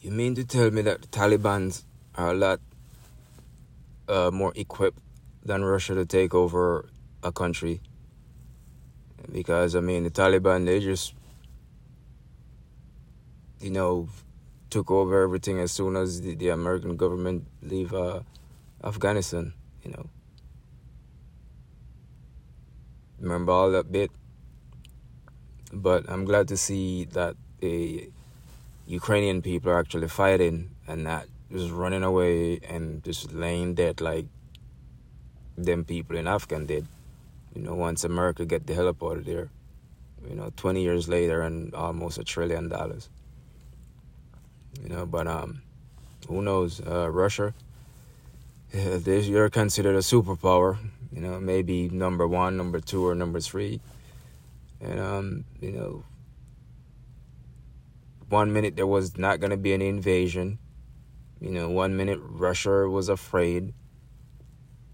You mean to tell me that the Taliban are a lot uh, more equipped than Russia to take over a country? Because, I mean, the Taliban, they just, you know, took over everything as soon as the, the American government leave uh, Afghanistan, you know. Remember all that bit? But I'm glad to see that the Ukrainian people are actually fighting and not just running away and just laying dead like them people in Afghan did. You know, once America get the hell out of there, you know, 20 years later and almost a trillion dollars. You know, but um, who knows? Uh, Russia, they, you're considered a superpower. You know, maybe number one, number two, or number three. And um, you know, one minute there was not going to be an invasion. You know, one minute Russia was afraid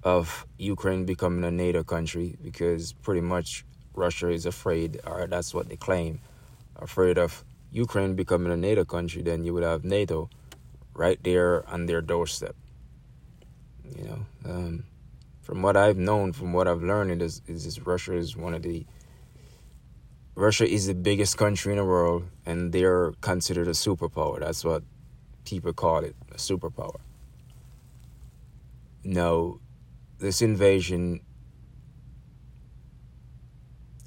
of Ukraine becoming a NATO country because pretty much Russia is afraid, or that's what they claim, afraid of Ukraine becoming a NATO country. Then you would have NATO right there on their doorstep. You know, um, from what I've known, from what I've learned, is, is Russia is one of the Russia is the biggest country in the world, and they're considered a superpower. That's what people call it, a superpower. No, this invasion,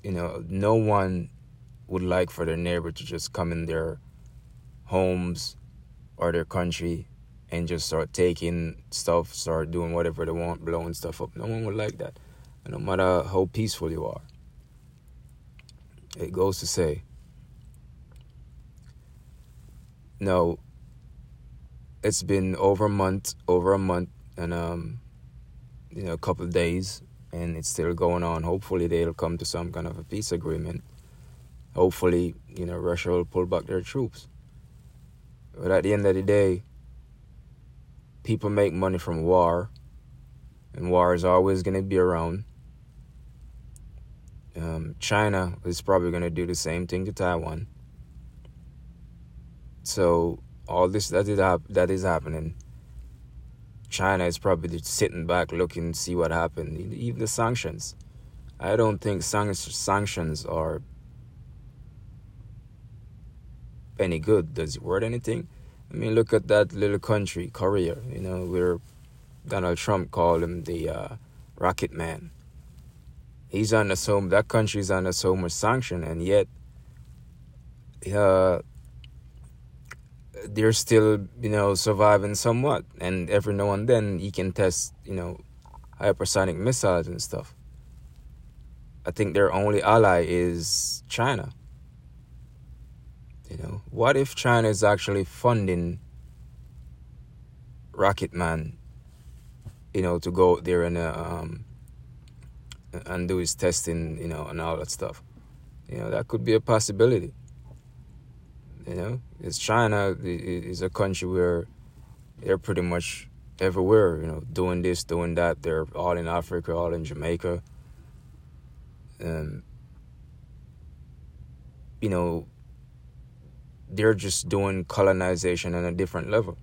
you know, no one would like for their neighbor to just come in their homes or their country and just start taking stuff, start doing whatever they want, blowing stuff up. No one would like that, no matter how peaceful you are it goes to say, no, it's been over a month, over a month, and um, you know, a couple of days, and it's still going on. Hopefully, they'll come to some kind of a peace agreement. Hopefully, you know, Russia will pull back their troops. But at the end of the day, people make money from war, and war is always going to be around. Um, China is probably going to do the same thing to Taiwan. So all this that is that is happening. China is probably just sitting back, looking, see what happened. Even the sanctions. I don't think sanctions are any good. Does it worth anything? I mean, look at that little country, Korea. You know, where Donald Trump called him the uh, Rocket Man he's under so that country's under so much sanction, and yet uh, they're still you know surviving somewhat. And every now and then he can test you know hypersonic missiles and stuff. I think their only ally is China. You know, what if China is actually funding Rocket Man? You know, to go there and uh, um, and do his testing, you know, and all that stuff. You know, that could be a possibility. You know, because China is a country where they're pretty much everywhere, you know, doing this, doing that. They're all in Africa, all in Jamaica. And, you know, they're just doing colonization on a different level.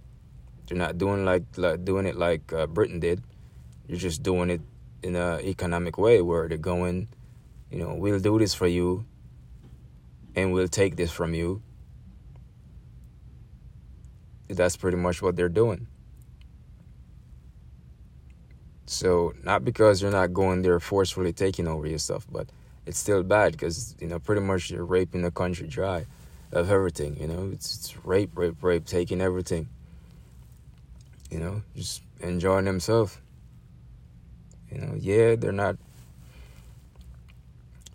They're not doing like, like doing it like uh, Britain did. You're just doing it in an economic way where they're going, you know, we'll do this for you and we'll take this from you. That's pretty much what they're doing. So, not because you're not going there forcefully taking over your stuff, but it's still bad because, you know, pretty much you're raping the country dry of everything, you know. It's, it's rape, rape, rape, taking everything. You know, just enjoying themselves. You know, yeah, they're not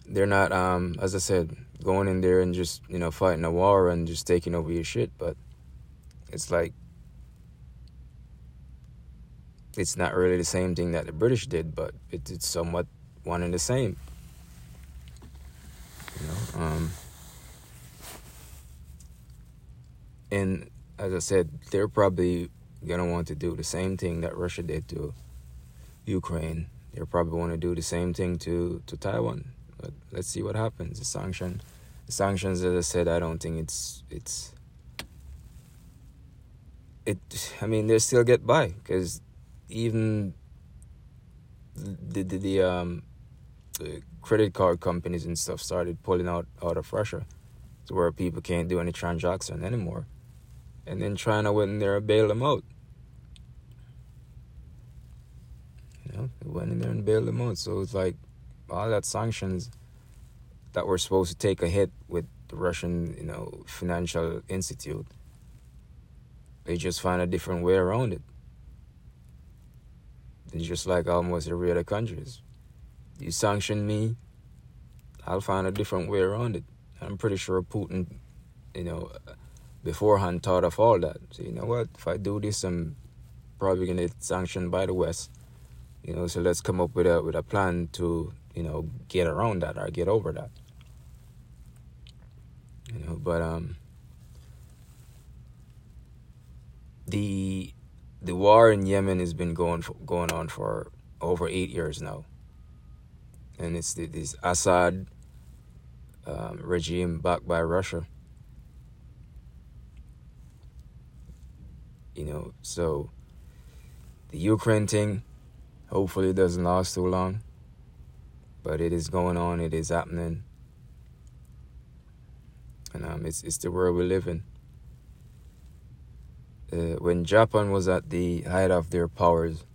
they're not um as I said, going in there and just, you know, fighting a war and just taking over your shit, but it's like it's not really the same thing that the British did, but it, it's somewhat one and the same. You know, um, and as I said, they're probably gonna want to do the same thing that Russia did to Ukraine. They'll probably want to do the same thing to, to Taiwan. But let's see what happens. The sanction, the sanctions, as I said, I don't think it's it's it, I mean, they still get by because even the, the, the um the credit card companies and stuff started pulling out out of Russia to where people can't do any transaction anymore. And then China went in there and bailed them out. You know, went in there and bailed them out. So it's like all that sanctions that were supposed to take a hit with the Russian, you know, financial institute. They just find a different way around it. It's just like almost every other countries. You sanction me, I'll find a different way around it. I'm pretty sure Putin, you know, beforehand thought of all that. So you know what? If I do this, I'm probably gonna get sanctioned by the West. You know, so let's come up with a with a plan to you know get around that or get over that. You know, but um, the the war in Yemen has been going for, going on for over eight years now, and it's the, this Assad um, regime backed by Russia. You know, so the Ukraine thing, hopefully, it doesn't last too long, but it is going on. It is happening, and um, it's it's the world we live in. Uh, when Japan was at the height of their powers,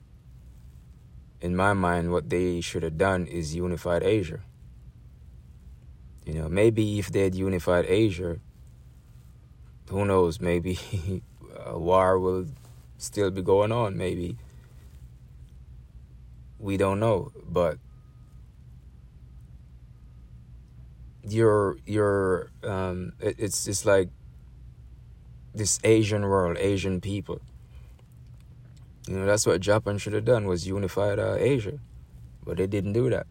in my mind, what they should have done is unified Asia. You know, maybe if they had unified Asia, who knows? Maybe a war will still be going on. Maybe we don't know, but your your um, it, it's it's like this Asian world, Asian people. You know, that's what Japan should have done was unified uh, Asia, but they didn't do that.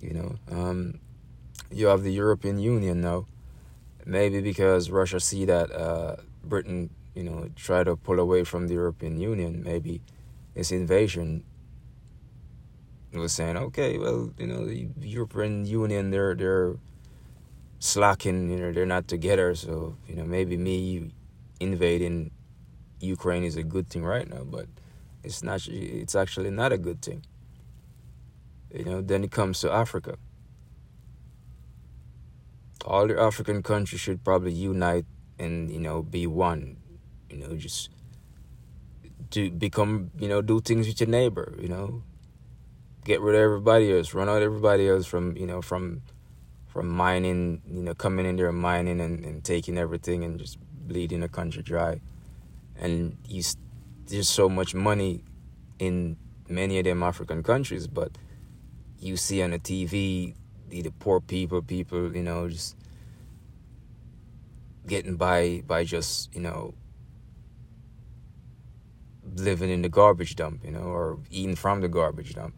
You know, um, you have the European Union now. Maybe because Russia see that uh, Britain, you know, try to pull away from the European Union. Maybe this invasion was saying, okay, well, you know, the European Union, they're they're slacking, you know, they're not together. So you know, maybe me invading Ukraine is a good thing right now, but it's not. It's actually not a good thing. You know, then it comes to Africa all the African countries should probably unite and you know be one. You know, just to become you know do things with your neighbor. You know, get rid of everybody else, run out everybody else from you know from from mining. You know, coming in there and mining and, and taking everything and just bleeding the country dry. And you, there's so much money in many of them African countries, but you see on the TV the, the poor people, people, you know, just getting by by just, you know, living in the garbage dump, you know, or eating from the garbage dump,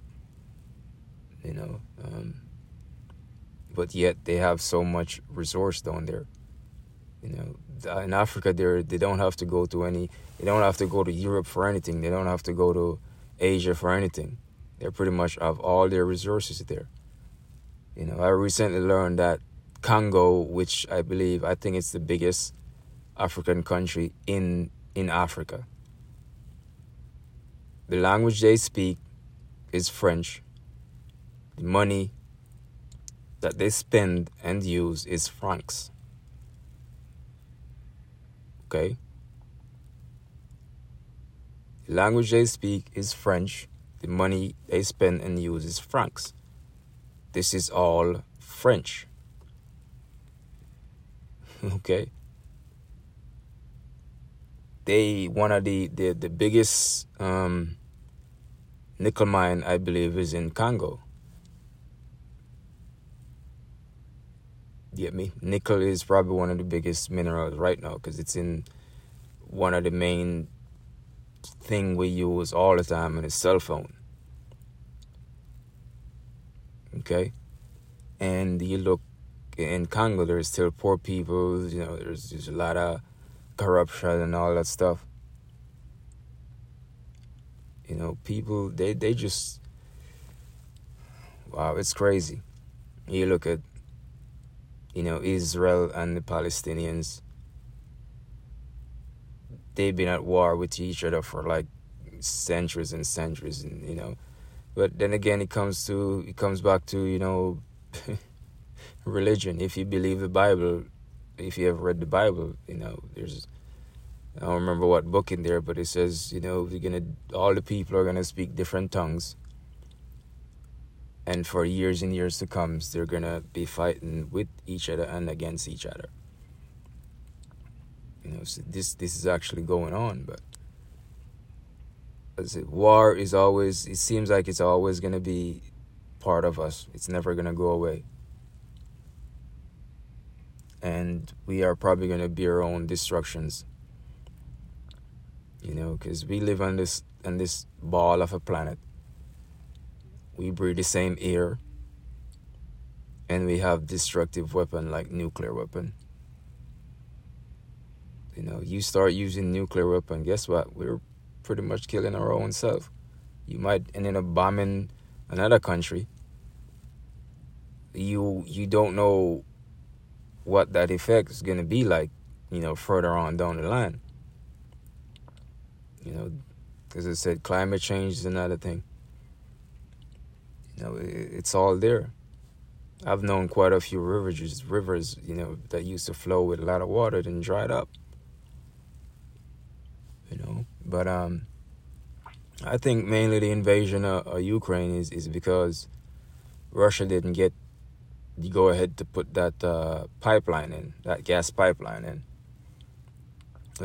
you know. Um, but yet they have so much resource down there. You know, in Africa, they they don't have to go to any. They don't have to go to Europe for anything. They don't have to go to Asia for anything. They pretty much have all their resources there. You know, I recently learned that Congo, which I believe I think it's the biggest African country in in Africa. The language they speak is French. The money that they spend and use is francs. Okay? The language they speak is French. The money they spend and use is francs. This is all French. okay? They one of the the, the biggest um, nickel mine I believe is in Congo. get me? Nickel is probably one of the biggest minerals right now because it's in one of the main thing we use all the time in a cell phone. Okay? And you look in Congo, there's still poor people, you know, there's, there's a lot of corruption and all that stuff. You know, people, they, they just, wow, it's crazy. You look at, you know, Israel and the Palestinians. they've been at war with each other for like centuries and centuries, and you know. But then again, it comes to it comes back to you know religion. If you believe the Bible, if you ever read the Bible, you know there's I don't remember what book in there, but it says you know you're gonna all the people are gonna speak different tongues, and for years and years to come, they're gonna be fighting with each other and against each other. You know, so this this is actually going on, but as it, war is always. It seems like it's always gonna be part of us. It's never gonna go away, and we are probably gonna be our own destructions. You know, because we live on this on this ball of a planet. We breathe the same air, and we have destructive weapon like nuclear weapon. You know, you start using nuclear weapon, guess what? We're pretty much killing our own self. You might end up bombing another country. You you don't know what that effect is gonna be like, you know, further on down the line. You know, as I said, climate change is another thing. You know, it's all there. I've known quite a few rivers, rivers, you know, that used to flow with a lot of water, then dried up you know. But um, I think mainly the invasion of, of Ukraine is, is because Russia didn't get the go ahead to put that uh, pipeline in, that gas pipeline in.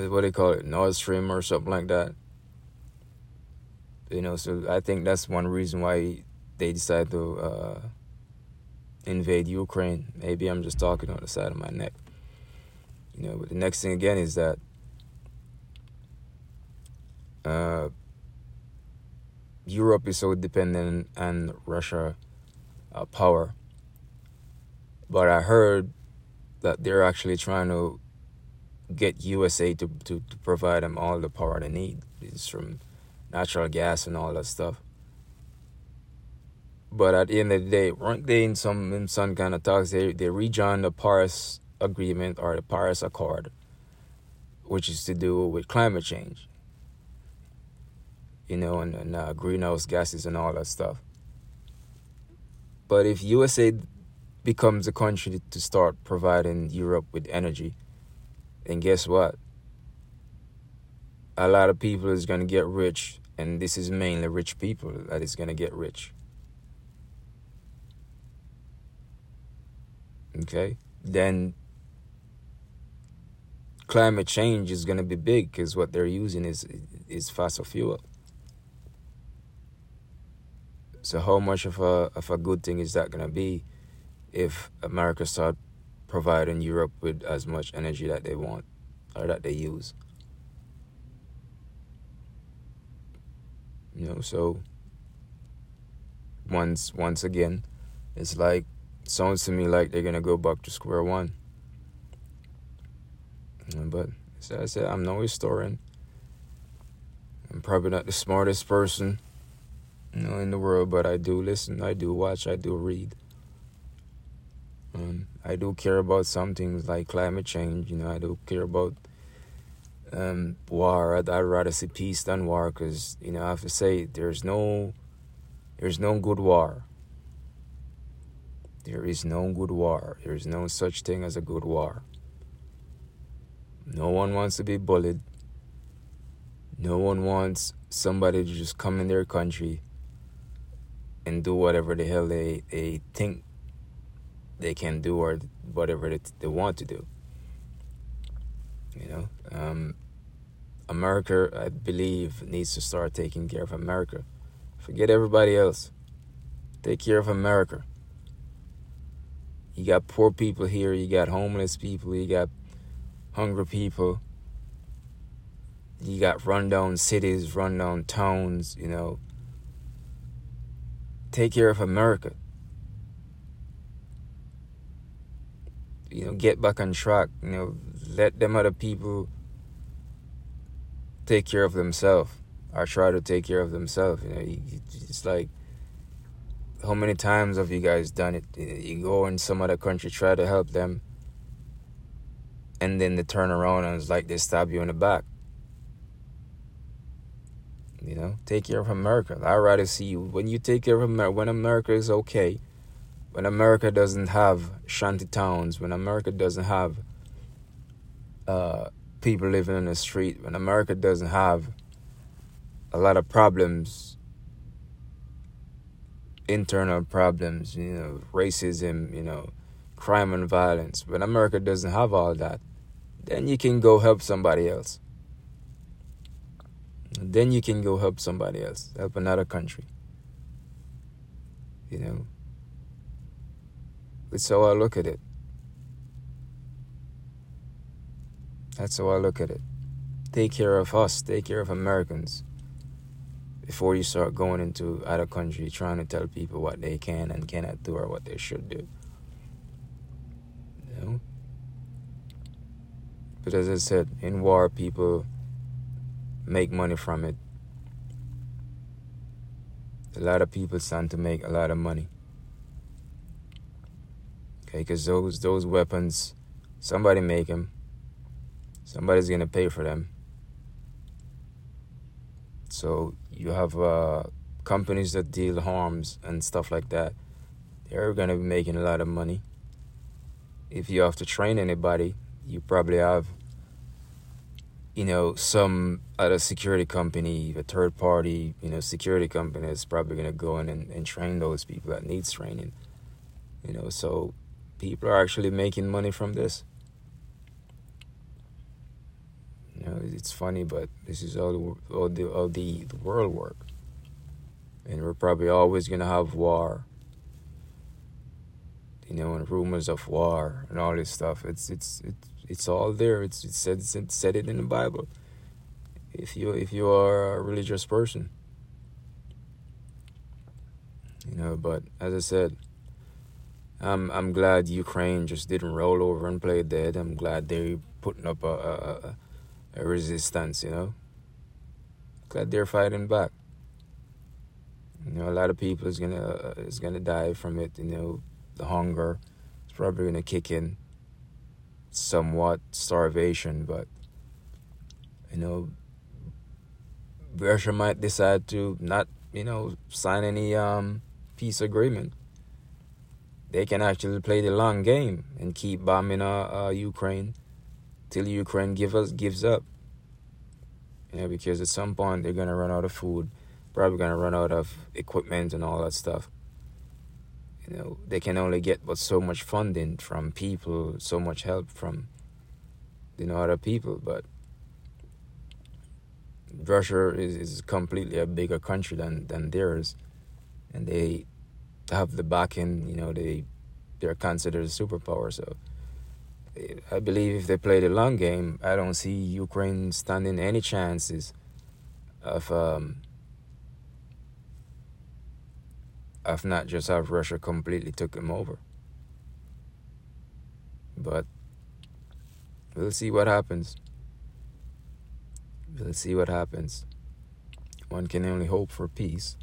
What do they call it, Nord Stream or something like that. You know, so I think that's one reason why they decided to uh, invade Ukraine. Maybe I'm just talking on the side of my neck. You know, but the next thing again is that uh, Europe is so dependent on Russia uh, power. But I heard that they're actually trying to get USA to, to, to provide them all the power they need. It's from natural gas and all that stuff. But at the end of the day, weren't they in some in some kind of talks? They they rejoined the Paris Agreement or the Paris Accord, which is to do with climate change you know, and, and uh, greenhouse gases and all that stuff. But if USA becomes a country to start providing Europe with energy, And guess what? A lot of people is going to get rich, and this is mainly rich people that is going to get rich. Okay? Then climate change is going to be big because what they're using is is fossil fuel. So how much of a of a good thing is that gonna be if America start providing Europe with as much energy that they want or that they use? You know, so once once again, it's like sounds to me like they're gonna go back to square one. But as I said, I'm no historian. I'm probably not the smartest person you know, in the world, but I do listen, I do watch, I do read. Um, I do care about some things like climate change. You know, I do care about um, war. I'd, I'd rather see peace than war, because you know I have to say there's no, there's no good war. There is no good war. There is no such thing as a good war. No one wants to be bullied. No one wants somebody to just come in their country and do whatever the hell they, they think they can do or whatever they, they want to do. You know, um, America, I believe, needs to start taking care of America. Forget everybody else. Take care of America. You got poor people here, you got homeless people, you got hungry people, you got rundown cities, rundown towns, you know take care of America. You know, get back on track. You know, let them other people take care of themselves or try to take care of themselves. You know, it's like how many times have you guys done it? You go in some other country, try to help them, and then they turn around and it's like they stab you in the back. You know, take care of America. I'd rather see you when you take care of America. When America is okay, when America doesn't have shanty towns, when America doesn't have uh, people living in the street, when America doesn't have a lot of problems, internal problems, you know, racism, you know, crime and violence. When America doesn't have all that, then you can go help somebody else. Then you can go help somebody else, help another country. You know, it's how I look at it. That's how I look at it. Take care of us, take care of Americans before you start going into other country trying to tell people what they can and cannot do or what they should do. Know? But as I said, in war people make money from it. A lot of people stand to make a lot of money. Okay, because those those weapons, somebody make them. Somebody's gonna pay for them. So you have uh, companies that deal arms and stuff like that. They're gonna be making a lot of money. If you have to train anybody, you probably have, you know, some other security company, a third party, you know, security company is probably gonna go in and, and train those people that needs training. You know, so people are actually making money from this. You know, it's funny, but this is all the all the all the, the world work, and we're probably always gonna have war. You know, and rumors of war and all this stuff. It's it's it's it's all there. It's it said it said it in the Bible. If you if you are a religious person, you know. But as I said, I'm I'm glad Ukraine just didn't roll over and play dead. I'm glad they're putting up a, a, a resistance, you know. Glad they're fighting back. You know, a lot of people is gonna uh, is gonna die from it. You know, the hunger is probably gonna kick in. Somewhat starvation, but you know, Russia might decide to not, you know, sign any um, peace agreement. They can actually play the long game and keep bombing uh, uh, Ukraine till Ukraine give us gives up. You know, because at some point they're gonna run out of food, probably gonna run out of equipment and all that stuff. You know, they can only get but so much funding from people, so much help from you know other people, but Russia is, is completely a bigger country than, than theirs, and they have the backing. You know, they they're considered a superpower. So I believe if they play the long game, I don't see Ukraine standing any chances of um, of not just have Russia completely took them over. But we'll see what happens. We'll see what happens. One can only hope for peace,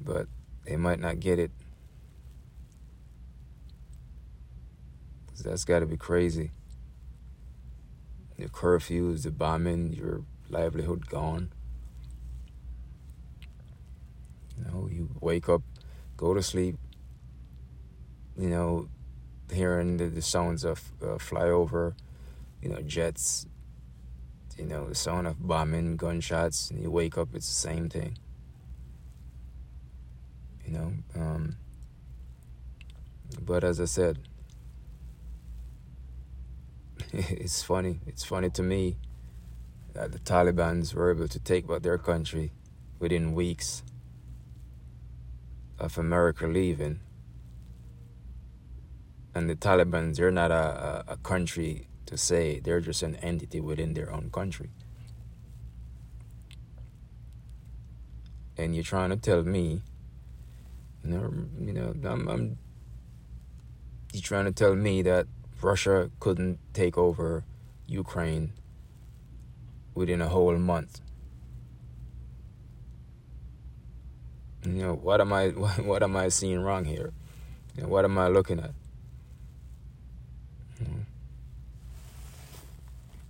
but they might not get it. That's got to be crazy. The curfews, the bombing, your livelihood gone. You know, you wake up, go to sleep, you know, hearing the, the sounds of uh, flyover, you know, jets, you know, the sound of bombing, gunshots, and you wake up, it's the same thing. You know, um, but as I said, it's funny. It's funny to me that the Taliban's were able to take back their country within weeks of America leaving. And the Taliban's, they're not a, a, a country to say, they're just an entity within their own country. And you're trying to tell me, you know, you know, I'm, I'm you're trying to tell me that Russia couldn't take over Ukraine within a whole month. You know, what am I what am I seeing wrong here? You know, what am I looking at?